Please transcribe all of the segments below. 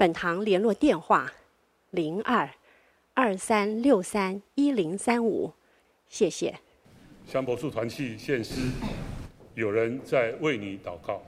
本堂联络电话：零二二三六三一零三五，谢谢。香柏树团契献诗，有人在为你祷告。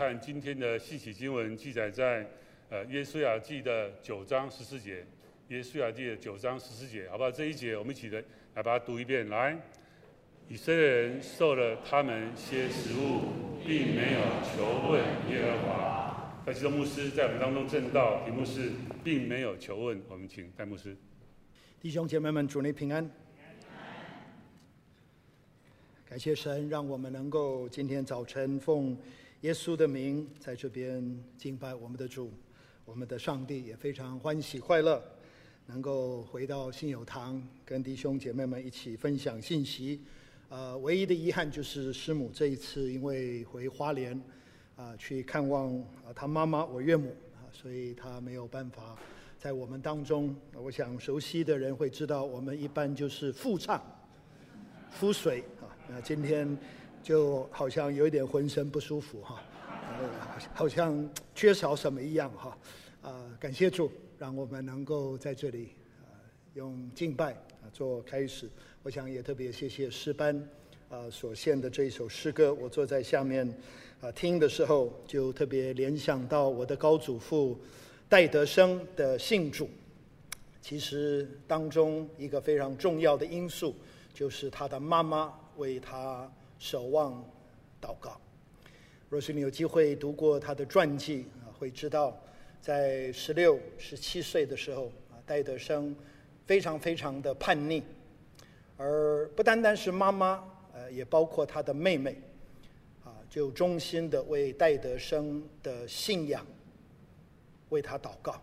看今天的信息经文，记载在呃耶稣亚记的九章十四节。耶稣亚记的九章十四节，好不好？这一节我们一起来来把它读一遍。来，以色列人受了他们些食物，并没有求问耶和华。戴基宗牧师在我们当中证道，题目是并没有求问。我们请戴牧师。弟兄姐妹们，祝你平安。感谢神，让我们能够今天早晨奉耶稣的名在这边敬拜我们的主。我们的上帝也非常欢喜快乐，能够回到信友堂，跟弟兄姐妹们一起分享信息。呃，唯一的遗憾就是师母这一次因为回花莲啊、去看望啊她妈妈我岳母啊，所以她没有办法在我们当中。我想熟悉的人会知道，我们一般就是复唱、复水啊。那今天就好像有一点浑身不舒服哈，好像缺少什么一样哈。啊，感谢主，让我们能够在这里啊用敬拜啊做开始。我想也特别谢谢诗班啊所献的这一首诗歌。我坐在下面啊听的时候，就特别联想到我的高祖父戴德生的信主。其实当中一个非常重要的因素，就是他的妈妈为他守望祷告。若是你有机会读过他的传记啊，会知道在十六、十七岁的时候啊，戴德生非常非常的叛逆。而不单单是妈妈，呃，也包括他的妹妹，啊，就衷心的为戴德生的信仰为他祷告。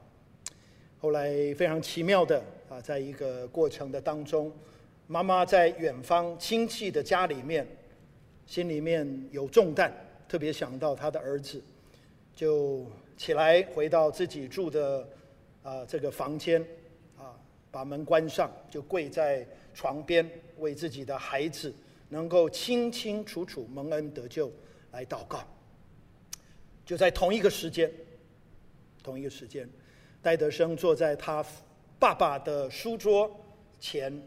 后来非常奇妙的啊，在一个过程的当中，妈妈在远方亲戚的家里面，心里面有重担，特别想到他的儿子，就起来回到自己住的啊这个房间，啊，把门关上，就跪在。床边为自己的孩子能够清清楚楚蒙恩得救来祷告。就在同一个时间，同一个时间，戴德生坐在他爸爸的书桌前，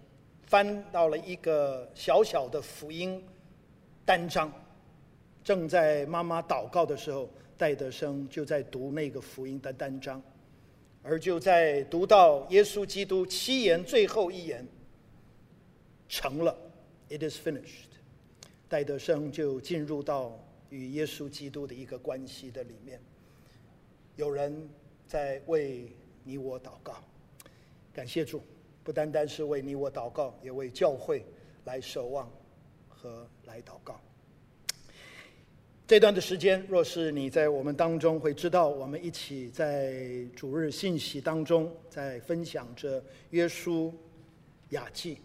翻到了一个小小的福音单章。正在妈妈祷告的时候，戴德生就在读那个福音的单章，而就在读到耶稣基督七言最后一言。成了，It is finished。戴德生就进入到与耶稣基督的一个关系的里面。有人在为你我祷告，感谢主，不单单是为你我祷告，也为教会来守望和来祷告。这段的时间，若是你在我们当中，会知道我们一起在主日信息当中，在分享着约书亚记。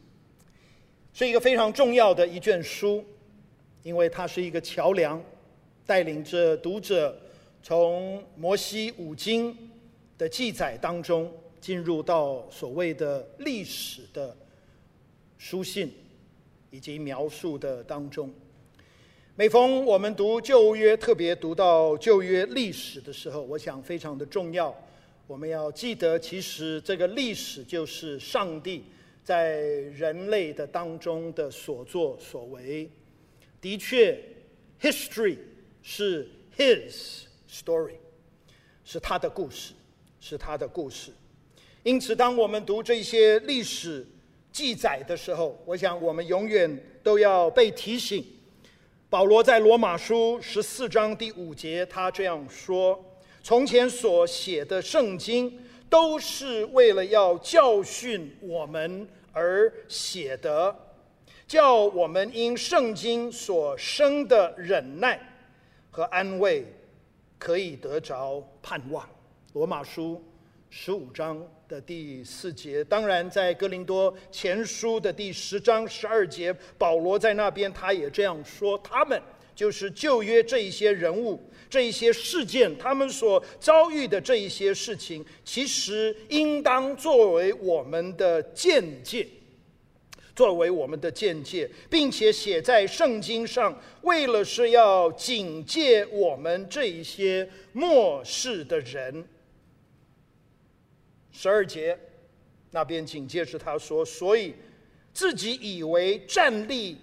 是一个非常重要的一卷书，因为它是一个桥梁，带领着读者从摩西五经的记载当中，进入到所谓的历史的书信以及描述的当中。每逢我们读旧约，特别读到旧约历史的时候，我想非常的重要。我们要记得，其实这个历史就是上帝。在人类的当中的所作所为，的确，history 是 his story，是他的故事，是他的故事。因此，当我们读这些历史记载的时候，我想我们永远都要被提醒。保罗在罗马书十四章第五节，他这样说：“从前所写的圣经。”都是为了要教训我们而写的，叫我们因圣经所生的忍耐和安慰，可以得着盼望。罗马书十五章的第四节，当然在哥林多前书的第十章十二节，保罗在那边他也这样说：他们就是旧约这一些人物。这一些事件，他们所遭遇的这一些事情，其实应当作为我们的鉴戒，作为我们的鉴戒，并且写在圣经上，为了是要警戒我们这一些末世的人。十二节那边紧接着他说，所以自己以为站立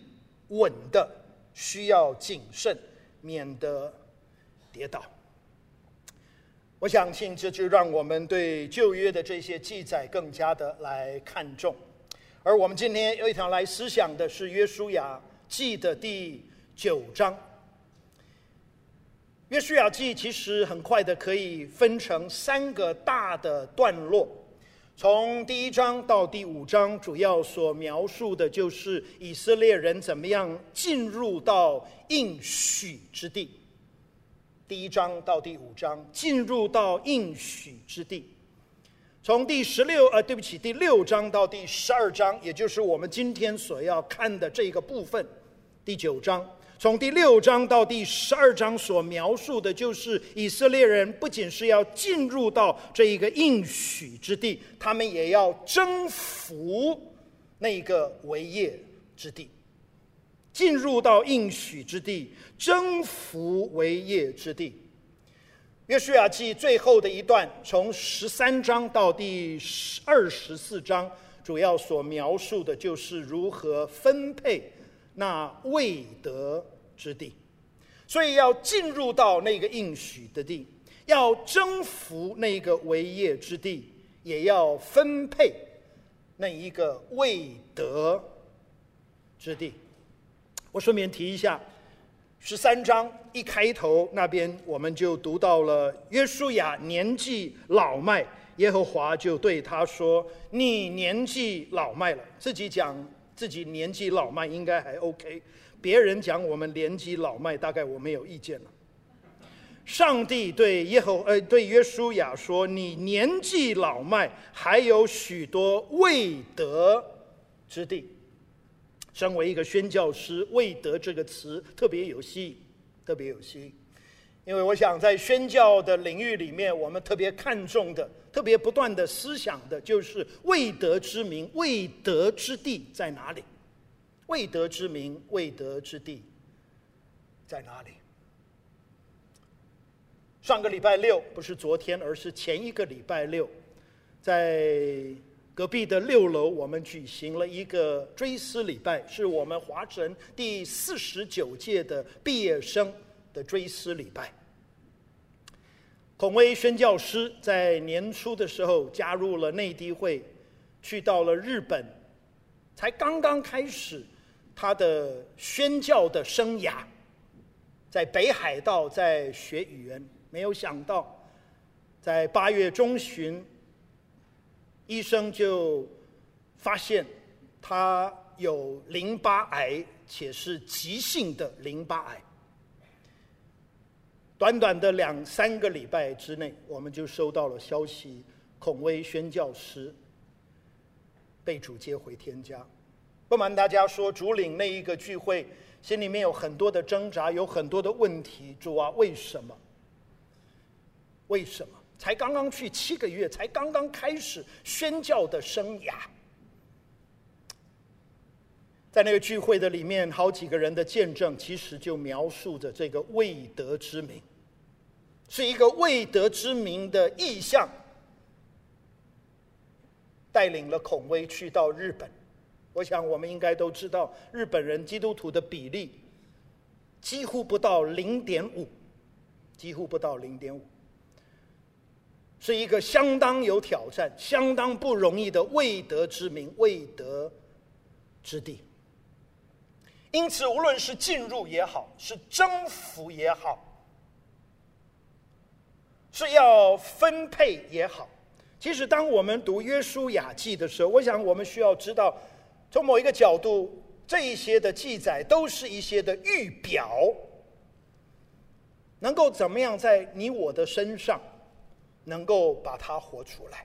稳的，需要谨慎，免得。跌倒，我相信这就让我们对旧约的这些记载更加的来看重。而我们今天有一条来思想的是《约书亚记》的第九章。《约书亚记》其实很快的可以分成三个大的段落，从第一章到第五章，主要所描述的就是以色列人怎么样进入到应许之地。第一章到第五章，进入到应许之地。从第十六呃，对不起，第六章到第十二章，也就是我们今天所要看的这个部分。第九章，从第六章到第十二章所描述的，就是以色列人不仅是要进入到这一个应许之地，他们也要征服那个为业之地。进入到应许之地，征服为业之地。约书亚记最后的一段，从十三章到第二十四章，主要所描述的就是如何分配那未得之地。所以要进入到那个应许的地，要征服那个为业之地，也要分配那一个未得之地。我顺便提一下。十三章一开头那边，我们就读到了约书亚年纪老迈，耶和华就对他说：“你年纪老迈了。”自己讲自己年纪老迈应该还 OK，别人讲我们年纪老迈，大概我没有意见了。上帝对耶和呃对约书亚说：“你年纪老迈，还有许多未得之地。”身为一个宣教师，“未得”这个词特别有戏，特别有戏，因为我想在宣教的领域里面，我们特别看重的、特别不断的思想的，就是未得之名、未得之地在哪里？未得之名、未得之地在哪里？上个礼拜六不是昨天，而是前一个礼拜六，在。隔壁的六楼，我们举行了一个追思礼拜，是我们华神第四十九届的毕业生的追思礼拜。孔威宣教师在年初的时候加入了内地会，去到了日本，才刚刚开始他的宣教的生涯，在北海道在学语言，没有想到在八月中旬。医生就发现他有淋巴癌，且是急性的淋巴癌。短短的两三个礼拜之内，我们就收到了消息，孔威宣教师被主接回天家。不瞒大家说，主领那一个聚会，心里面有很多的挣扎，有很多的问题。主啊，为什么？为什么？才刚刚去七个月，才刚刚开始宣教的生涯，在那个聚会的里面，好几个人的见证，其实就描述着这个未得之名，是一个未得之民的意象，带领了孔威去到日本。我想我们应该都知道，日本人基督徒的比例几乎不到零点五，几乎不到零点五。是一个相当有挑战、相当不容易的未得之民、未得之地。因此，无论是进入也好，是征服也好，是要分配也好，其实当我们读约书亚记的时候，我想我们需要知道，从某一个角度，这一些的记载都是一些的预表，能够怎么样在你我的身上。能够把它活出来，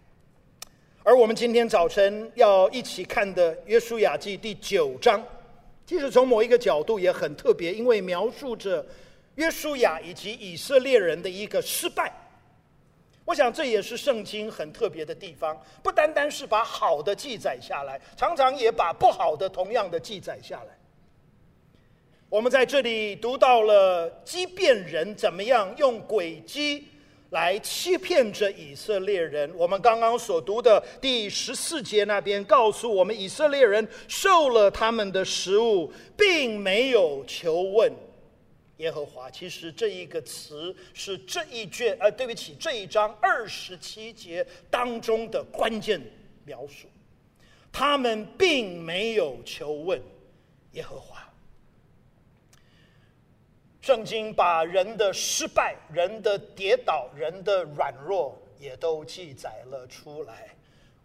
而我们今天早晨要一起看的《约书亚记》第九章，其实从某一个角度也很特别，因为描述着约书亚以及以色列人的一个失败。我想这也是圣经很特别的地方，不单单是把好的记载下来，常常也把不好的同样的记载下来。我们在这里读到了即便人怎么样用诡计。来欺骗着以色列人。我们刚刚所读的第十四节那边告诉我们，以色列人受了他们的食物，并没有求问耶和华。其实这一个词是这一卷，呃，对不起，这一章二十七节当中的关键描述。他们并没有求问耶和华。圣经把人的失败、人的跌倒、人的软弱也都记载了出来，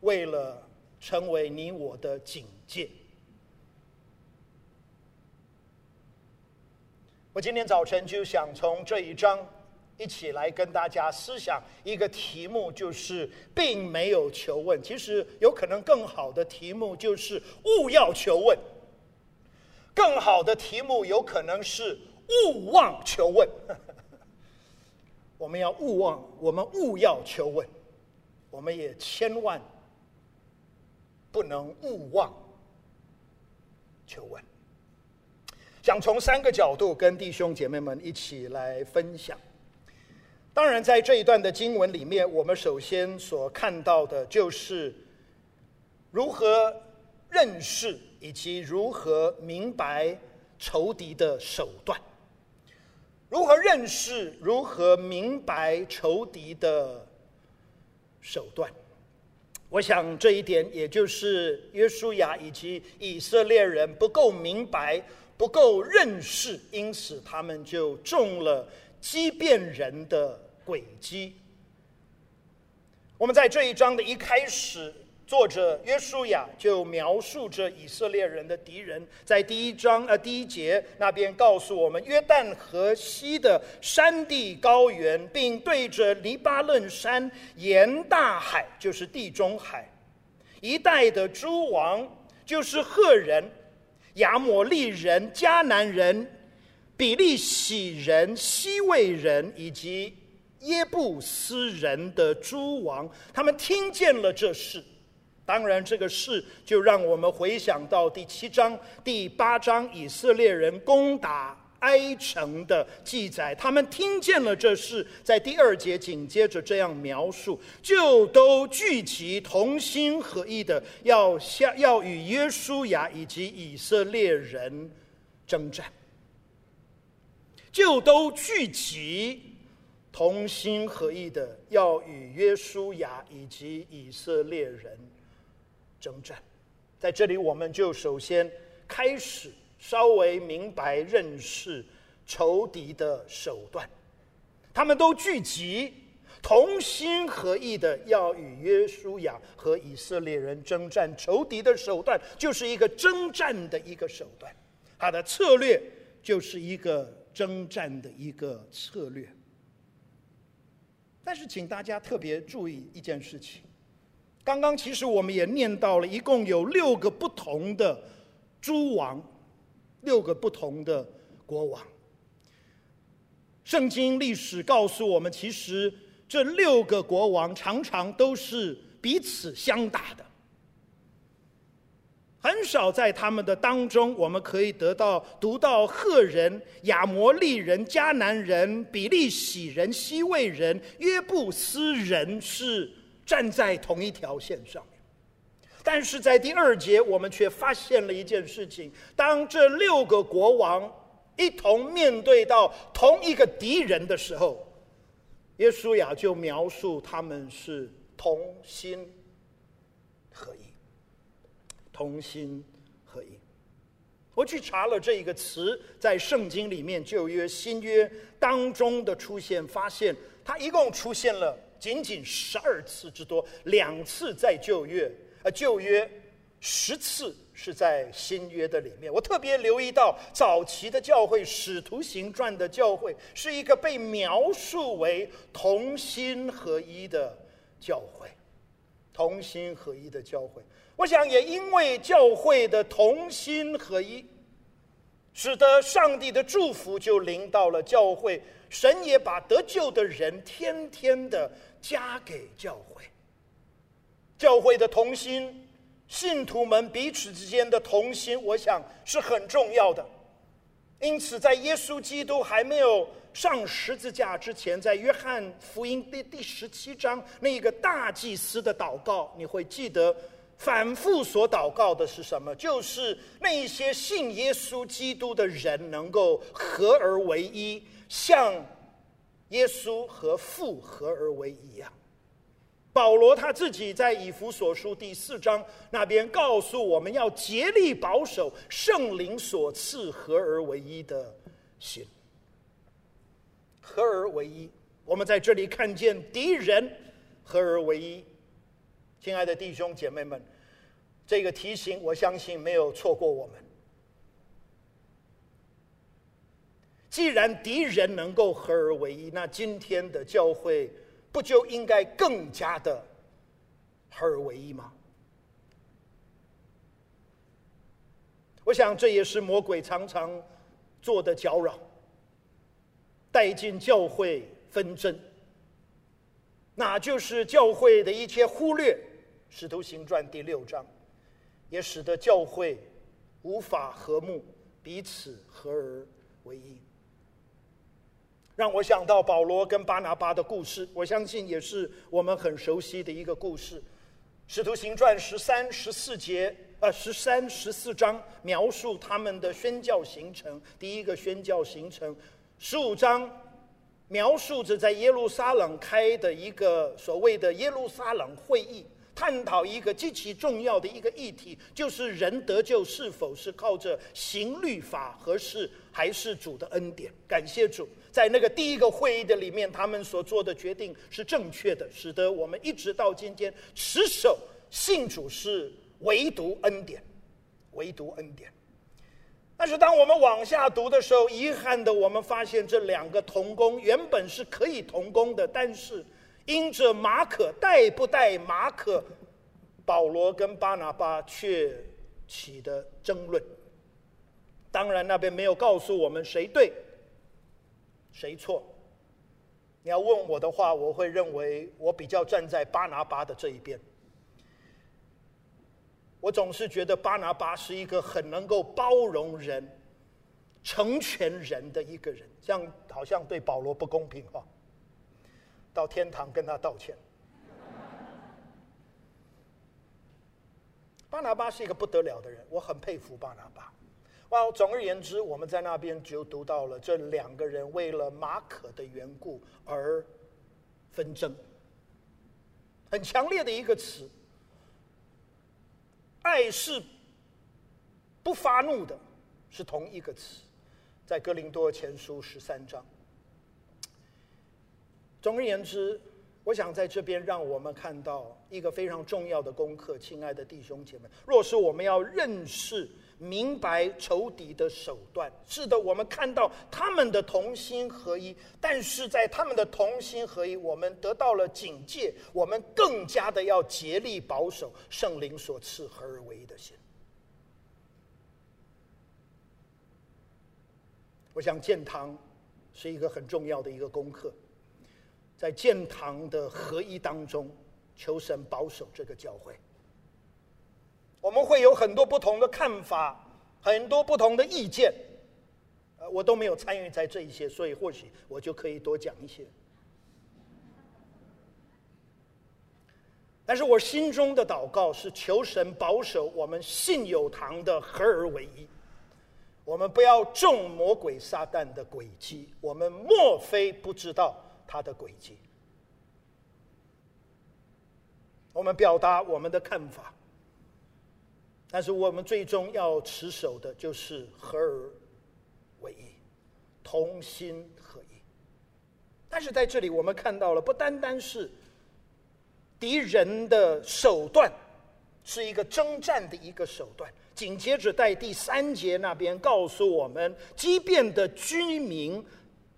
为了成为你我的警戒。我今天早晨就想从这一章一起来跟大家思想一个题目，就是并没有求问。其实有可能更好的题目就是务要求问，更好的题目有可能是勿忘求问。我们要勿忘，我们勿要求问，我们也千万不能勿忘求问。想从三个角度跟弟兄姐妹们一起来分享。当然，在这一段的经文里面，我们首先所看到的就是如何认识以及如何明白仇敌的手段。如何认识？如何明白仇敌的手段？我想这一点，也就是约书亚以及以色列人不够明白、不够认识，因此他们就中了。欺骗人的诡计。我们在这一章的一开始，作者约书亚就描述着以色列人的敌人，在第一章呃第一节那边告诉我们，约旦河西的山地高原，并对着黎巴嫩山沿大海，就是地中海一带的诸王，就是赫人、亚摩利人、迦南人。比利洗人、西魏人以及耶布斯人的诸王，他们听见了这事。当然，这个事就让我们回想到第七章、第八章以色列人攻打埃城的记载。他们听见了这事，在第二节紧接着这样描述：就都聚集，同心合意的要下要与约书亚以及以色列人征战。就都聚集，同心合意的要与约书亚以及以色列人征战。在这里，我们就首先开始稍微明白认识仇敌的手段。他们都聚集，同心合意的要与约书亚和以色列人征战。仇敌的手段就是一个征战的一个手段，他的策略就是一个。征战的一个策略，但是请大家特别注意一件事情。刚刚其实我们也念到了，一共有六个不同的诸王，六个不同的国王。圣经历史告诉我们，其实这六个国王常常都是彼此相打的。很少在他们的当中，我们可以得到读到赫人、亚摩利人、迦南人、比利洗人、希魏人、约布斯人是站在同一条线上。但是在第二节，我们却发现了一件事情：当这六个国王一同面对到同一个敌人的时候，耶稣亚就描述他们是同心合意。同心合意。我去查了这一个词，在圣经里面旧约、新约当中的出现，发现它一共出现了仅仅十二次之多，两次在旧约，呃，旧约十次是在新约的里面。我特别留意到早期的教会，《使徒行传》的教会是一个被描述为同心合一的教会，同心合一的教会。我想，也因为教会的同心合一，使得上帝的祝福就临到了教会。神也把得救的人天天的加给教会。教会的同心，信徒们彼此之间的同心，我想是很重要的。因此，在耶稣基督还没有上十字架之前，在约翰福音第第十七章那一个大祭司的祷告，你会记得。反复所祷告的是什么？就是那一些信耶稣基督的人能够合而为一，像耶稣和父合而为一呀。保罗他自己在以弗所书第四章那边告诉我们要竭力保守圣灵所赐合而为一的心。合而为一，我们在这里看见敌人合而为一。亲爱的弟兄姐妹们。这个提醒，我相信没有错过我们。既然敌人能够合而为一，那今天的教会不就应该更加的合而为一吗？我想这也是魔鬼常常做的搅扰，带进教会纷争，那就是教会的一切忽略，《使徒行传》第六章，也使得教会无法和睦，彼此合而为一。让我想到保罗跟巴拿巴的故事，我相信也是我们很熟悉的一个故事，《使徒行传》十三、十四节，呃，十三、十四章描述他们的宣教行程。第一个宣教行程，十五章描述着在耶路撒冷开的一个所谓的耶路撒冷会议。探讨一个极其重要的一个议题，就是人得救是否是靠着行律法，合适还是主的恩典？感谢主，在那个第一个会议的里面，他们所做的决定是正确的，使得我们一直到今天持守信主是唯独恩典，唯独恩典。但是当我们往下读的时候，遗憾的我们发现这两个同工原本是可以同工的，但是。因着马可带不带马可，保罗跟巴拿巴却起的争论。当然那边没有告诉我们谁对，谁错。你要问我的话，我会认为我比较站在巴拿巴的这一边。我总是觉得巴拿巴是一个很能够包容人、成全人的一个人，这样好像对保罗不公平哈。到天堂跟他道歉。巴拿巴是一个不得了的人，我很佩服巴拿巴。哇，总而言之，我们在那边就读到了这两个人为了马可的缘故而纷争，很强烈的一个词。爱是不发怒的，是同一个词，在哥林多前书十三章。总而言之，我想在这边让我们看到一个非常重要的功课，亲爱的弟兄姐妹。若是我们要认识、明白仇敌的手段，是的，我们看到他们的同心合一，但是在他们的同心合一，我们得到了警戒，我们更加的要竭力保守圣灵所赐合而为一的心。我想建堂是一个很重要的一个功课。在建堂的合一当中，求神保守这个教会。我们会有很多不同的看法，很多不同的意见，呃，我都没有参与在这一些，所以或许我就可以多讲一些。但是我心中的祷告是求神保守我们信友堂的合而为一，我们不要中魔鬼撒旦的诡计，我们莫非不知道？他的轨迹，我们表达我们的看法，但是我们最终要持守的就是合而为一，同心合一。但是在这里，我们看到了不单单是敌人的手段，是一个征战的一个手段。紧接着在第三节那边告诉我们，即便的居民。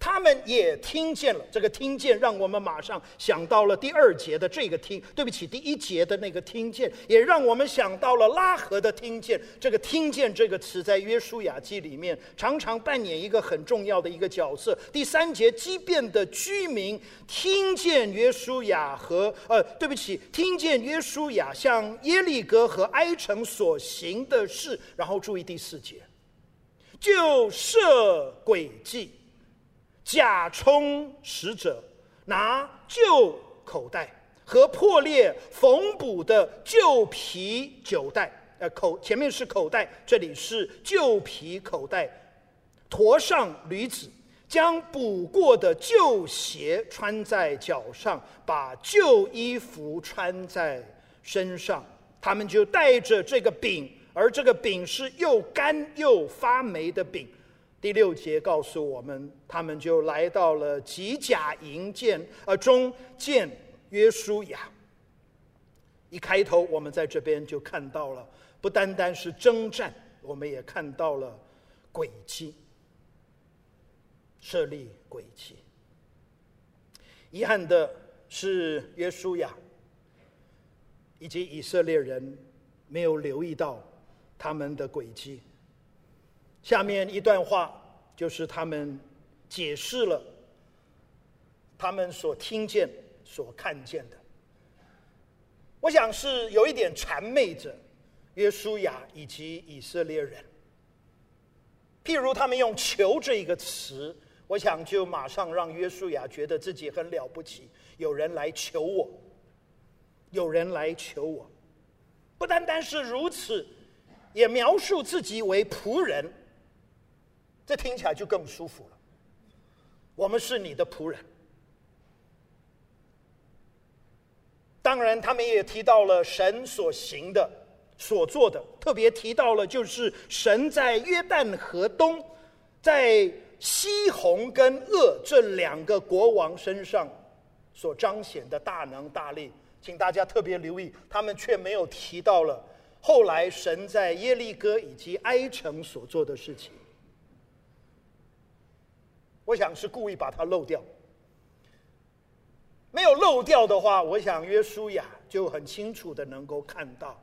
他们也听见了，这个听见让我们马上想到了第二节的这个听，对不起，第一节的那个听见，也让我们想到了拉合的听见。这个听见这个词在约书亚记里面常常扮演一个很重要的一个角色。第三节，基遍的居民听见约书亚和呃，对不起，听见约书亚向耶利哥和埃城所行的事，然后注意第四节，就设诡计。假充使者，拿旧口袋和破裂缝补的旧皮酒袋，呃，口前面是口袋，这里是旧皮口袋，驮上驴子，将补过的旧鞋穿在脚上，把旧衣服穿在身上，他们就带着这个饼，而这个饼是又干又发霉的饼。第六节告诉我们，他们就来到了极甲营建，呃，中建约书亚。一开头我们在这边就看到了，不单单是征战，我们也看到了诡计，设立诡计。遗憾的是，约书亚以及以色列人没有留意到他们的诡计。下面一段话就是他们解释了他们所听见、所看见的。我想是有一点谄媚着约书亚以及以色列人。譬如他们用“求”这一个词，我想就马上让约书亚觉得自己很了不起，有人来求我，有人来求我。不单单是如此，也描述自己为仆人，这听起来就更舒服了。我们是你的仆人。当然，他们也提到了神所行的、所做的，特别提到了就是神在约旦河东，在西宏跟噩这两个国王身上所彰显的大能大力。请大家特别留意，他们却没有提到了后来神在耶利哥以及埃城所做的事情。我想是故意把它漏掉。没有漏掉的话，我想约书亚就很清楚的能够看到、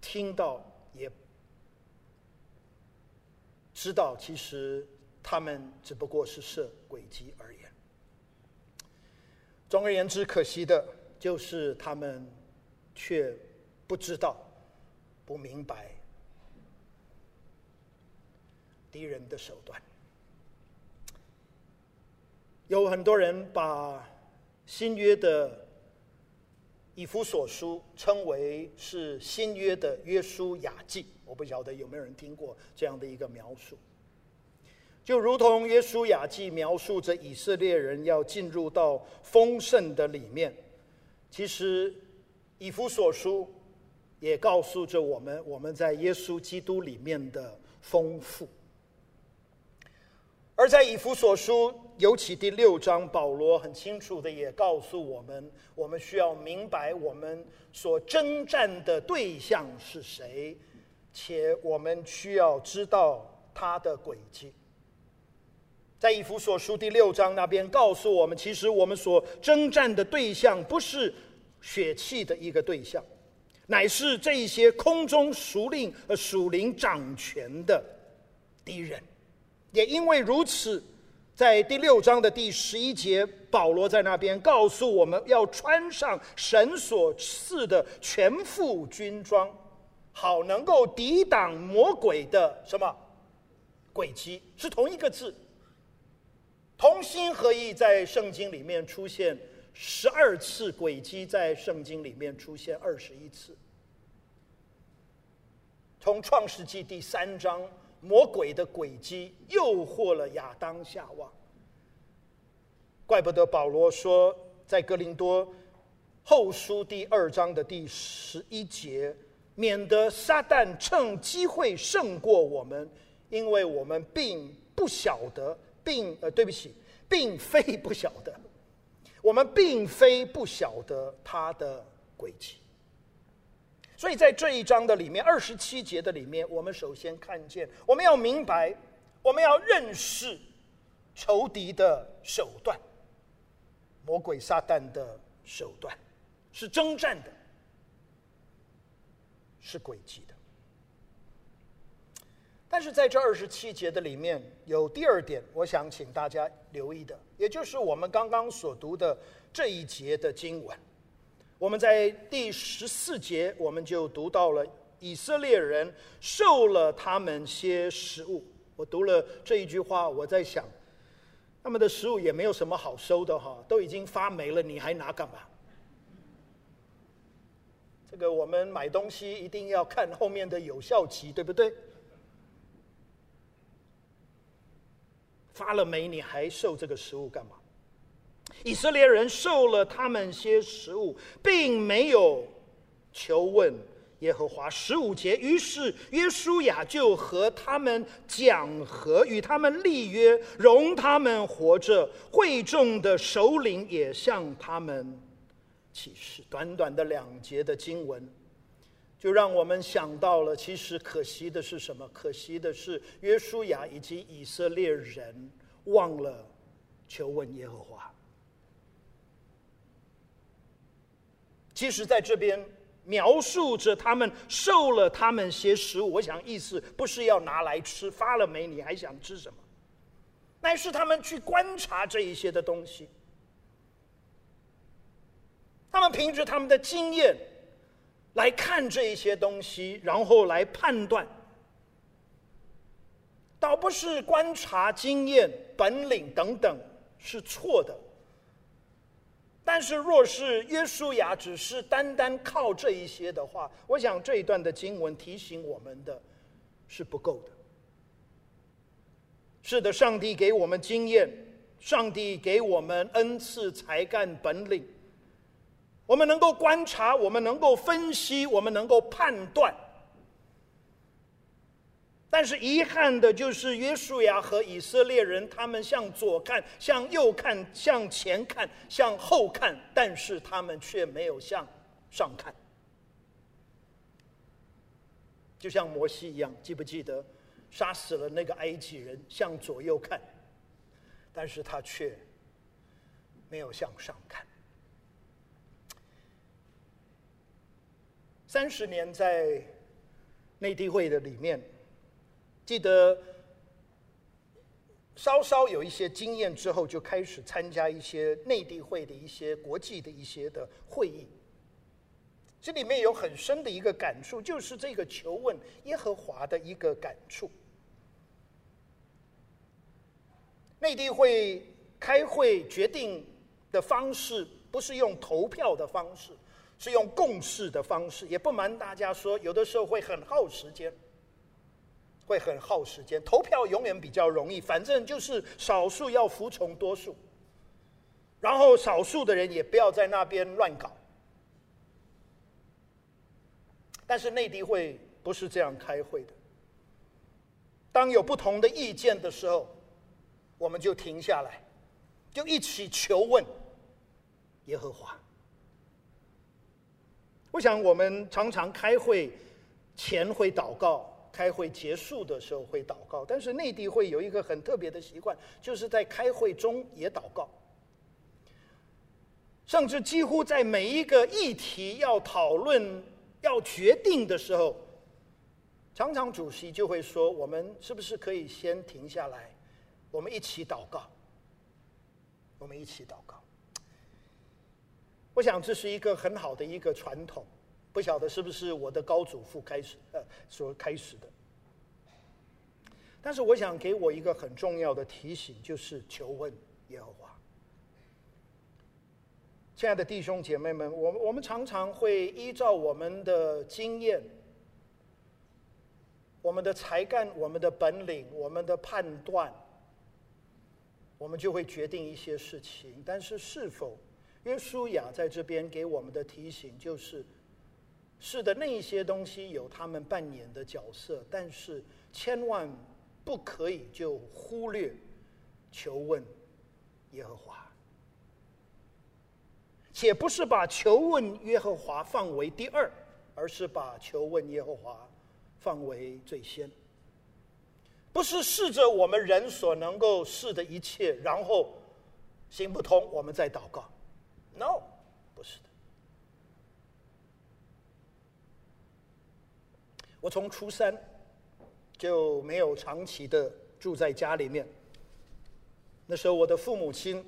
听到，也知道，其实他们只不过是设诡计而已。总而言之，可惜的就是他们却不知道、不明白敌人的手段。有很多人把新约的以弗所书称为是新约的约书亚记，我不晓得有没有人听过这样的一个描述。就如同约书亚记描述着以色列人要进入到丰盛的里面，其实以弗所书也告诉着我们，我们在耶稣基督里面的丰富。而在以弗所书，尤其第六章，保罗很清楚的也告诉我们，我们需要明白我们所征战的对象是谁，且我们需要知道他的轨迹。在以弗所书第六章那边告诉我们，其实我们所征战的对象不是血气的一个对象，乃是这一些空中属灵和属灵掌权的敌人。也因为如此，在第六章的第十一节，保罗在那边告诉我们要穿上神所赐的全副军装，好能够抵挡魔鬼的什么诡计，是同一个字，同心合意，在圣经里面出现十二次，诡计在圣经里面出现二十一次，从创世纪第三章。魔鬼的诡计诱惑了亚当夏娃，怪不得保罗说，在哥林多后书第二章的第十一节，免得撒旦趁机会胜过我们，因为我们并不晓得，并呃，对不起，并非不晓得，我们并非不晓得他的诡计。所以在这一章的里面，二十七节的里面，我们首先看见，我们要明白，我们要认识仇敌的手段，魔鬼撒旦的手段，是征战的，是诡计的。但是在这二十七节的里面，有第二点，我想请大家留意的，也就是我们刚刚所读的这一节的经文。我们在第十四节，我们就读到了以色列人受了他们些食物。我读了这一句话，我在想，他们的食物也没有什么好收的哈，都已经发霉了，你还拿干嘛？这个我们买东西一定要看后面的有效期，对不对？发了霉，你还受这个食物干嘛？以色列人受了他们些食物，并没有求问耶和华。十五节，于是约书亚就和他们讲和，与他们立约，容他们活着。会众的首领也向他们起誓。短短的两节的经文，就让我们想到了，其实可惜的是什么？可惜的是约书亚以及以色列人忘了求问耶和华。其实，在这边描述着他们受了他们些食物，我想意思不是要拿来吃，发了霉你还想吃什么？乃是他们去观察这一些的东西，他们凭着他们的经验来看这一些东西，然后来判断，倒不是观察经验、本领等等是错的。但是，若是约书亚只是单单靠这一些的话，我想这一段的经文提醒我们的是不够的。是的，上帝给我们经验，上帝给我们恩赐、才干、本领，我们能够观察，我们能够分析，我们能够判断。但是遗憾的就是，约书亚和以色列人，他们向左看，向右看，向前看，向后看，但是他们却没有向上看。就像摩西一样，记不记得杀死了那个埃及人，向左右看，但是他却没有向上看。三十年在内地会的里面。记得稍稍有一些经验之后，就开始参加一些内地会的一些国际的一些的会议。这里面有很深的一个感触，就是这个求问耶和华的一个感触。内地会开会决定的方式，不是用投票的方式，是用共识的方式。也不瞒大家说，有的时候会很耗时间。会很耗时间，投票永远比较容易，反正就是少数要服从多数，然后少数的人也不要在那边乱搞。但是内地会不是这样开会的，当有不同的意见的时候，我们就停下来，就一起求问耶和华。我想我们常常开会前会祷告。开会结束的时候会祷告，但是内地会有一个很特别的习惯，就是在开会中也祷告，甚至几乎在每一个议题要讨论、要决定的时候，常常主席就会说：“我们是不是可以先停下来，我们一起祷告？我们一起祷告。”我想这是一个很好的一个传统。不晓得是不是我的高祖父开始呃所开始的，但是我想给我一个很重要的提醒，就是求问耶和华。亲爱的弟兄姐妹们，我我们常常会依照我们的经验、我们的才干、我们的本领、我们的判断，我们就会决定一些事情。但是，是否约书亚在这边给我们的提醒就是？是的，那些东西有他们扮演的角色，但是千万不可以就忽略求问耶和华，且不是把求问耶和华放为第二，而是把求问耶和华放为最先。不是试着我们人所能够试的一切，然后行不通，我们再祷告。No，不是的。我从初三就没有长期的住在家里面。那时候我的父母亲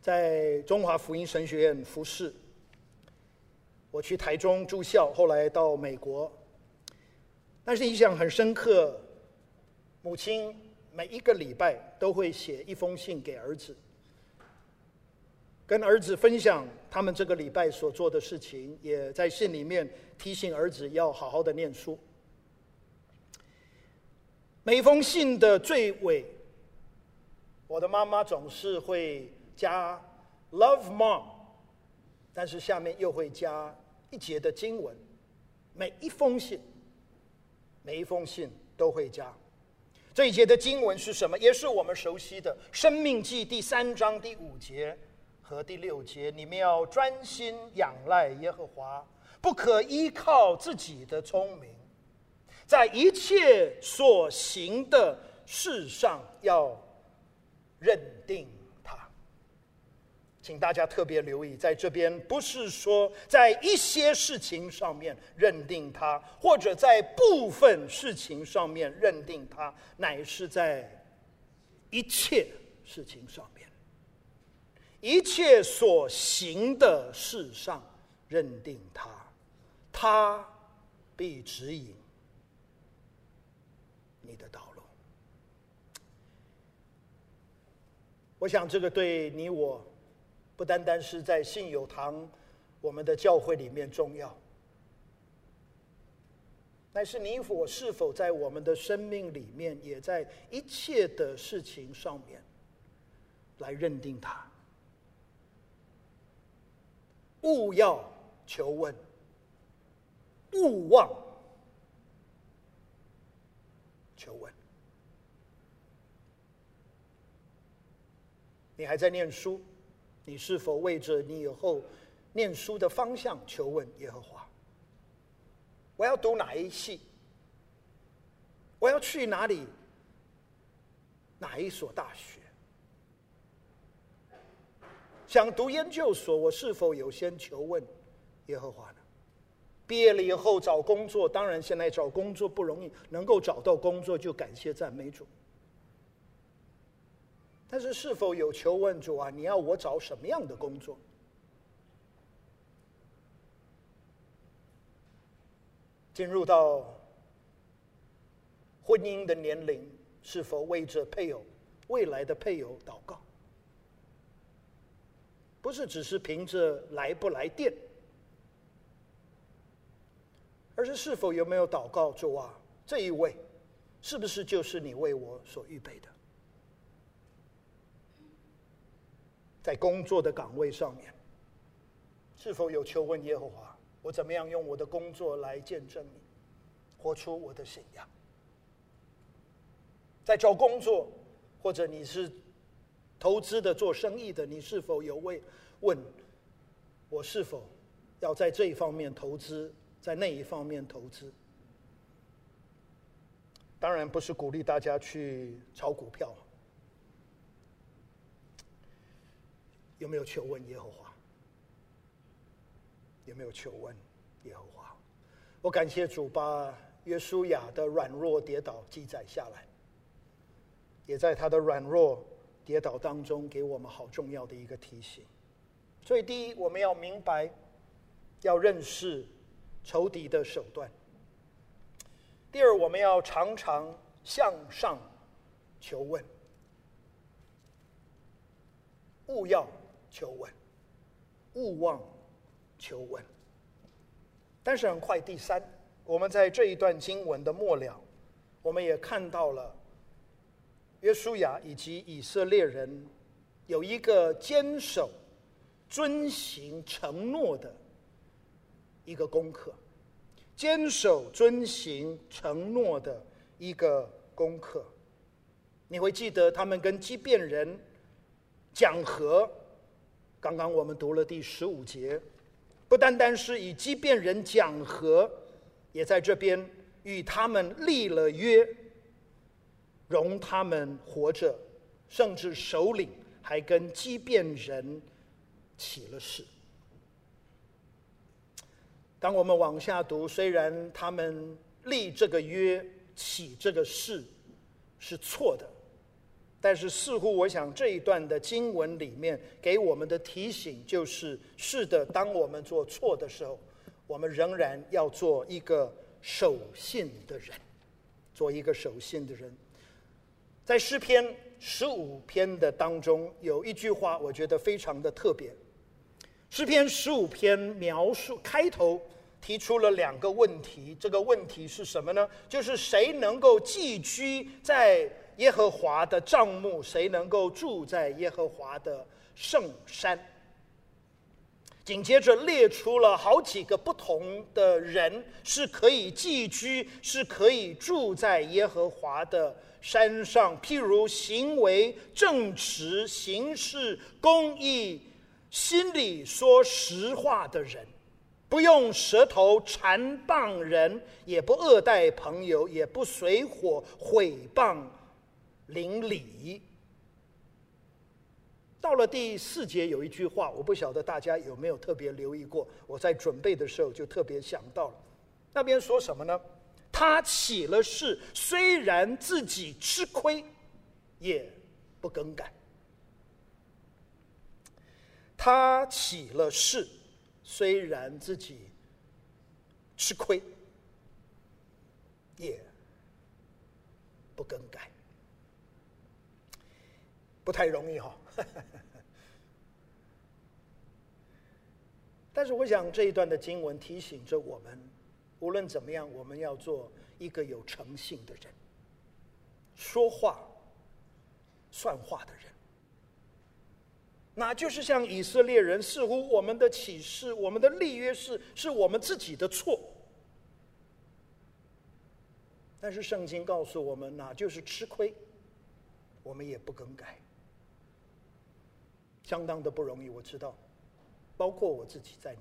在中华福音神学院服侍，我去台中住校，后来到美国。但是印象很深刻，母亲每一个礼拜都会写一封信给儿子。跟儿子分享他们这个礼拜所做的事情，也在信里面提醒儿子要好好的念书。每封信的最尾，我的妈妈总是会加 “Love Mom”，但是下面又会加一节的经文。每一封信，每一封信都会加这一节的经文是什么？也是我们熟悉的《生命记》第三章第五节。和第六节，你们要专心仰赖耶和华，不可依靠自己的聪明，在一切所行的事上要认定他。请大家特别留意，在这边不是说在一些事情上面认定他，或者在部分事情上面认定他，乃是在一切事情上，一切所行的事上认定他，他必指引你的道路。我想这个对你我。不单单是在信友堂，我们的教会里面重要，但是你我是否在我们的生命里面，也在一切的事情上面来认定他？勿要求问，勿忘求问。你还在念书？你是否为着你以后念书的方向求问耶和华？我要读哪一系？我要去哪里？哪一所大学？想读研究所，我是否有先求问耶和华呢？毕业了以后找工作，当然现在找工作不容易，能够找到工作就感谢赞美主。但是，是否有求问主啊？你要我找什么样的工作？进入到婚姻的年龄，是否为着配偶、未来的配偶祷告？不是只是凭着来不来电，而是是否有没有祷告主啊？这一位是不是就是你为我所预备的？在工作的岗位上面，是否有求问耶和华？我怎么样用我的工作来见证你，活出我的信仰？在找工作，或者你是投资的、做生意的，你是否有问问我是否要在这一方面投资，在那一方面投资？当然不是鼓励大家去炒股票。有没有求问耶和华？有没有求问耶和华？我感谢主把约书亚的软弱跌倒记载下来，也在他的软弱跌倒当中给我们好重要的一个提醒。所以，第一，我们要明白，要认识仇敌的手段；第二，我们要常常向上求问，务要。求问，勿忘求问。但是很快，第三，我们在这一段经文的末了，我们也看到了约书亚以及以色列人有一个坚守、遵行承诺的一个功课，坚守、遵行承诺的一个功课。你会记得他们跟基遍人讲和。刚刚我们读了第十五节，不单单是与基遍人讲和，也在这边与他们立了约，容他们活着，甚至首领还跟畸变人起了誓。当我们往下读，虽然他们立这个约、起这个誓是错的。但是，似乎我想这一段的经文里面给我们的提醒就是：是的，当我们做错的时候，我们仍然要做一个守信的人，做一个守信的人。在诗篇十五篇的当中，有一句话，我觉得非常的特别。诗篇十五篇描述开头提出了两个问题，这个问题是什么呢？就是谁能够寄居在耶和华的帐幕，谁能够住在耶和华的圣山？紧接着列出了好几个不同的人是可以寄居，是可以住在耶和华的山上。譬如行为正直、行事公义、心里说实话的人，不用舌头谗谤人，也不恶待朋友，也不随火毁谤。邻里。到了第四节有一句话，我不晓得大家有没有特别留意过。我在准备的时候就特别想到了，那边说什么呢？他起了誓，虽然自己吃亏，也不更改。他起了誓，虽然自己吃亏，也不更改。不太容易哈。但是我想这一段的经文提醒着我们，无论怎么样，我们要做一个有诚信的人，说话算话的人。那就是像以色列人，似乎我们的启示、我们的立约是是我们自己的错，但是圣经告诉我们，那就是吃亏，我们也不更改。相当的不容易，我知道，包括我自己在内。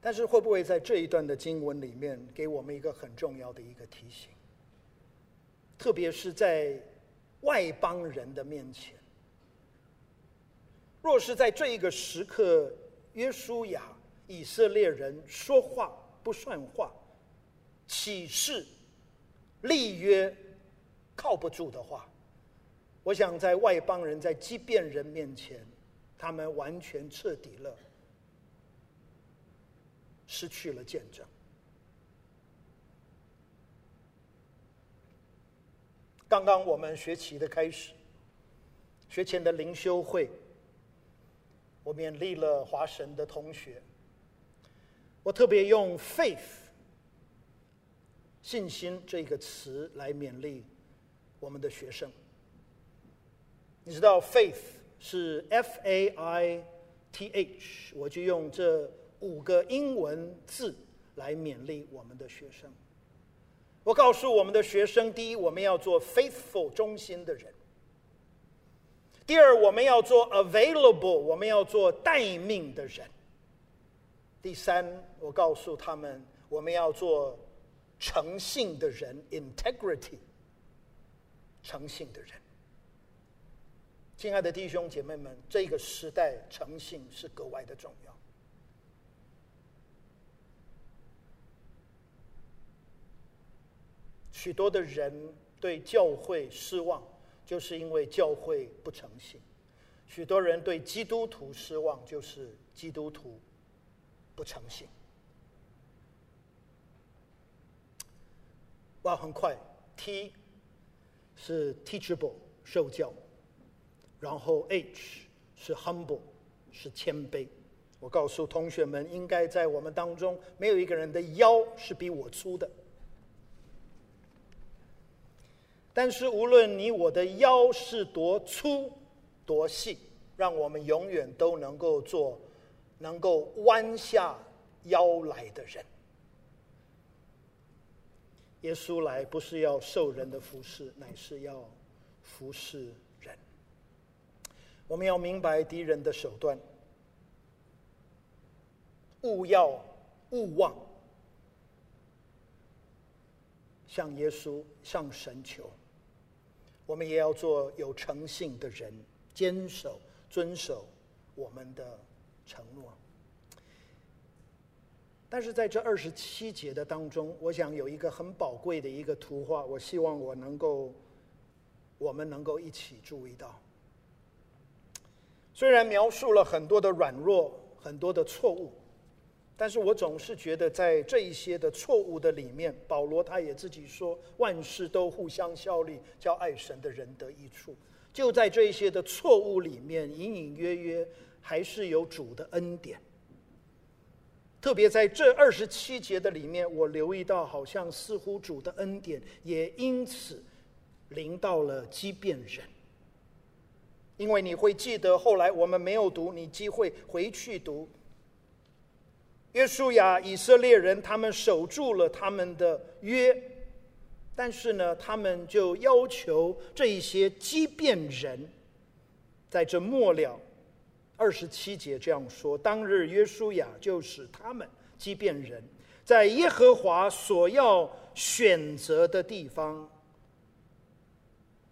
但是会不会在这一段的经文里面，给我们一个很重要的一个提醒？特别是在外邦人的面前，若是在这一个时刻，约书亚以色列人说话不算话，起誓立约靠不住的话。我想，在外邦人、在畸变人面前，他们完全彻底了，失去了见证。刚刚我们学期的开始，学前的灵修会，我勉励了华神的同学。我特别用 “faith” 信心这个词来勉励我们的学生。你知道 faith 是 F A I T H，我就用这五个英文字来勉励我们的学生。我告诉我们的学生：第一，我们要做 faithful 忠心的人；第二，我们要做 available，我们要做待命的人；第三，我告诉他们，我们要做诚信的人 （integrity），诚信的人。亲爱的弟兄姐妹们，这个时代诚信是格外的重要。许多的人对教会失望，就是因为教会不诚信；许多人对基督徒失望，就是基督徒不诚信。哇，很快，T 是 teachable，受教。然后 H 是 humble，是谦卑。我告诉同学们，应该在我们当中没有一个人的腰是比我粗的。但是无论你我的腰是多粗多细，让我们永远都能够做能够弯下腰来的人。耶稣来不是要受人的服侍，乃是要服侍人。我们要明白敌人的手段，勿要勿忘向耶稣、向神求。我们也要做有诚信的人，坚守、遵守我们的承诺。但是在这二十七节的当中，我想有一个很宝贵的一个图画，我希望我能够，我们能够一起注意到。虽然描述了很多的软弱、很多的错误，但是我总是觉得，在这一些的错误的里面，保罗他也自己说，万事都互相效力，叫爱神的人得益处。就在这一些的错误里面，隐隐约约还是有主的恩典。特别在这二十七节的里面，我留意到，好像似乎主的恩典也因此临到了畸变人。因为你会记得，后来我们没有读，你机会回去读。约书亚以色列人，他们守住了他们的约，但是呢，他们就要求这一些畸变人，在这末了二十七节这样说：当日约书亚就使他们畸变人，在耶和华所要选择的地方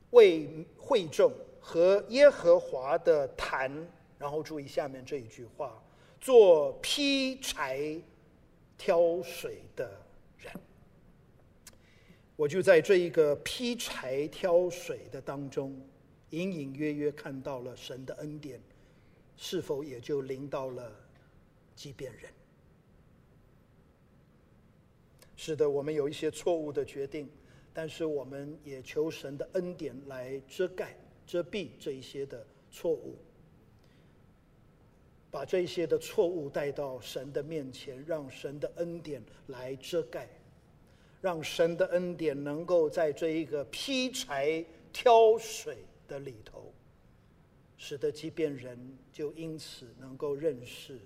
为会众和耶和华的坛，然后注意下面这一句话：做劈柴挑水的人。我就在这一个劈柴挑水的当中，隐隐约约看到了神的恩典，是否也就临到了即便人？是的，我们有一些错误的决定，但是我们也求神的恩典来遮盖、遮蔽这一些的错误，把这些的错误带到神的面前，让神的恩典来遮盖。让神的恩典能够在这一个劈柴挑水的里头，使得即便人就因此能够认识，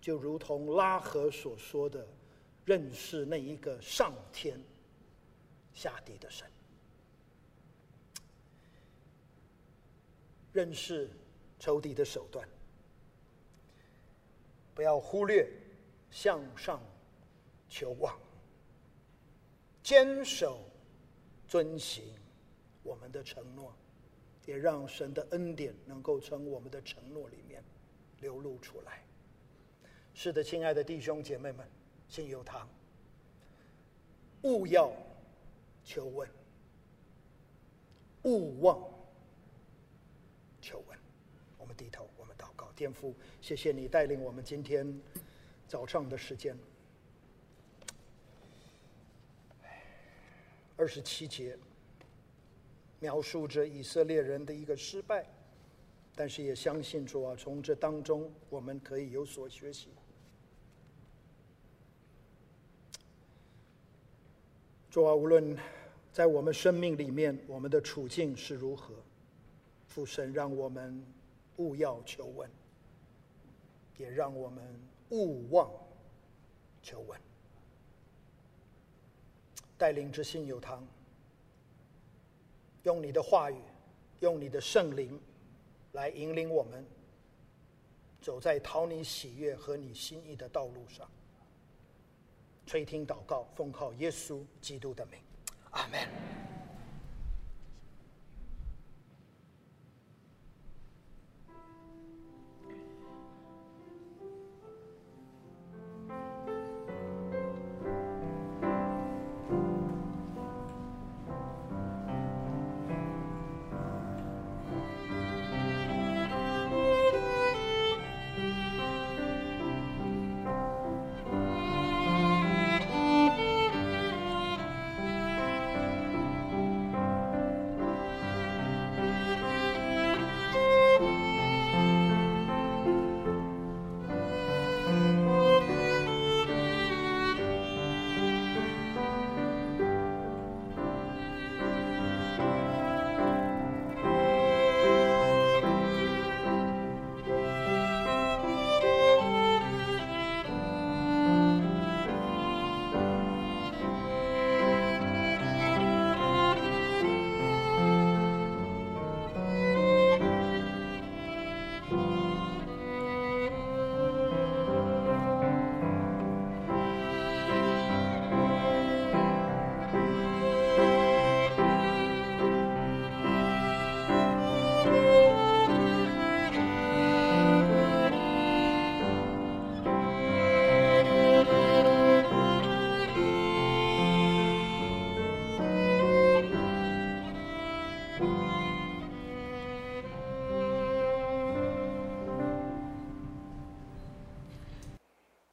就如同拉合所说的，认识那一个上天下地的神，认识仇敌的手段，不要忽略向上求望。坚守、遵行我们的承诺，也让神的恩典能够从我们的承诺里面流露出来。是的，亲爱的弟兄姐妹们，信有堂，务要求问，勿忘求问。我们低头，我们祷告，天父，谢谢你带领我们今天早上的时间。二十七节描述着以色列人的一个失败，但是也相信主啊，从这当中我们可以有所学习。主啊，无论在我们生命里面，我们的处境是如何，父神让我们务要求问，也让我们勿忘求稳。带领着信友堂，用你的话语，用你的圣灵，来引领我们，走在讨你喜悦和你心意的道路上。垂听祷告，奉靠耶稣基督的名，阿门。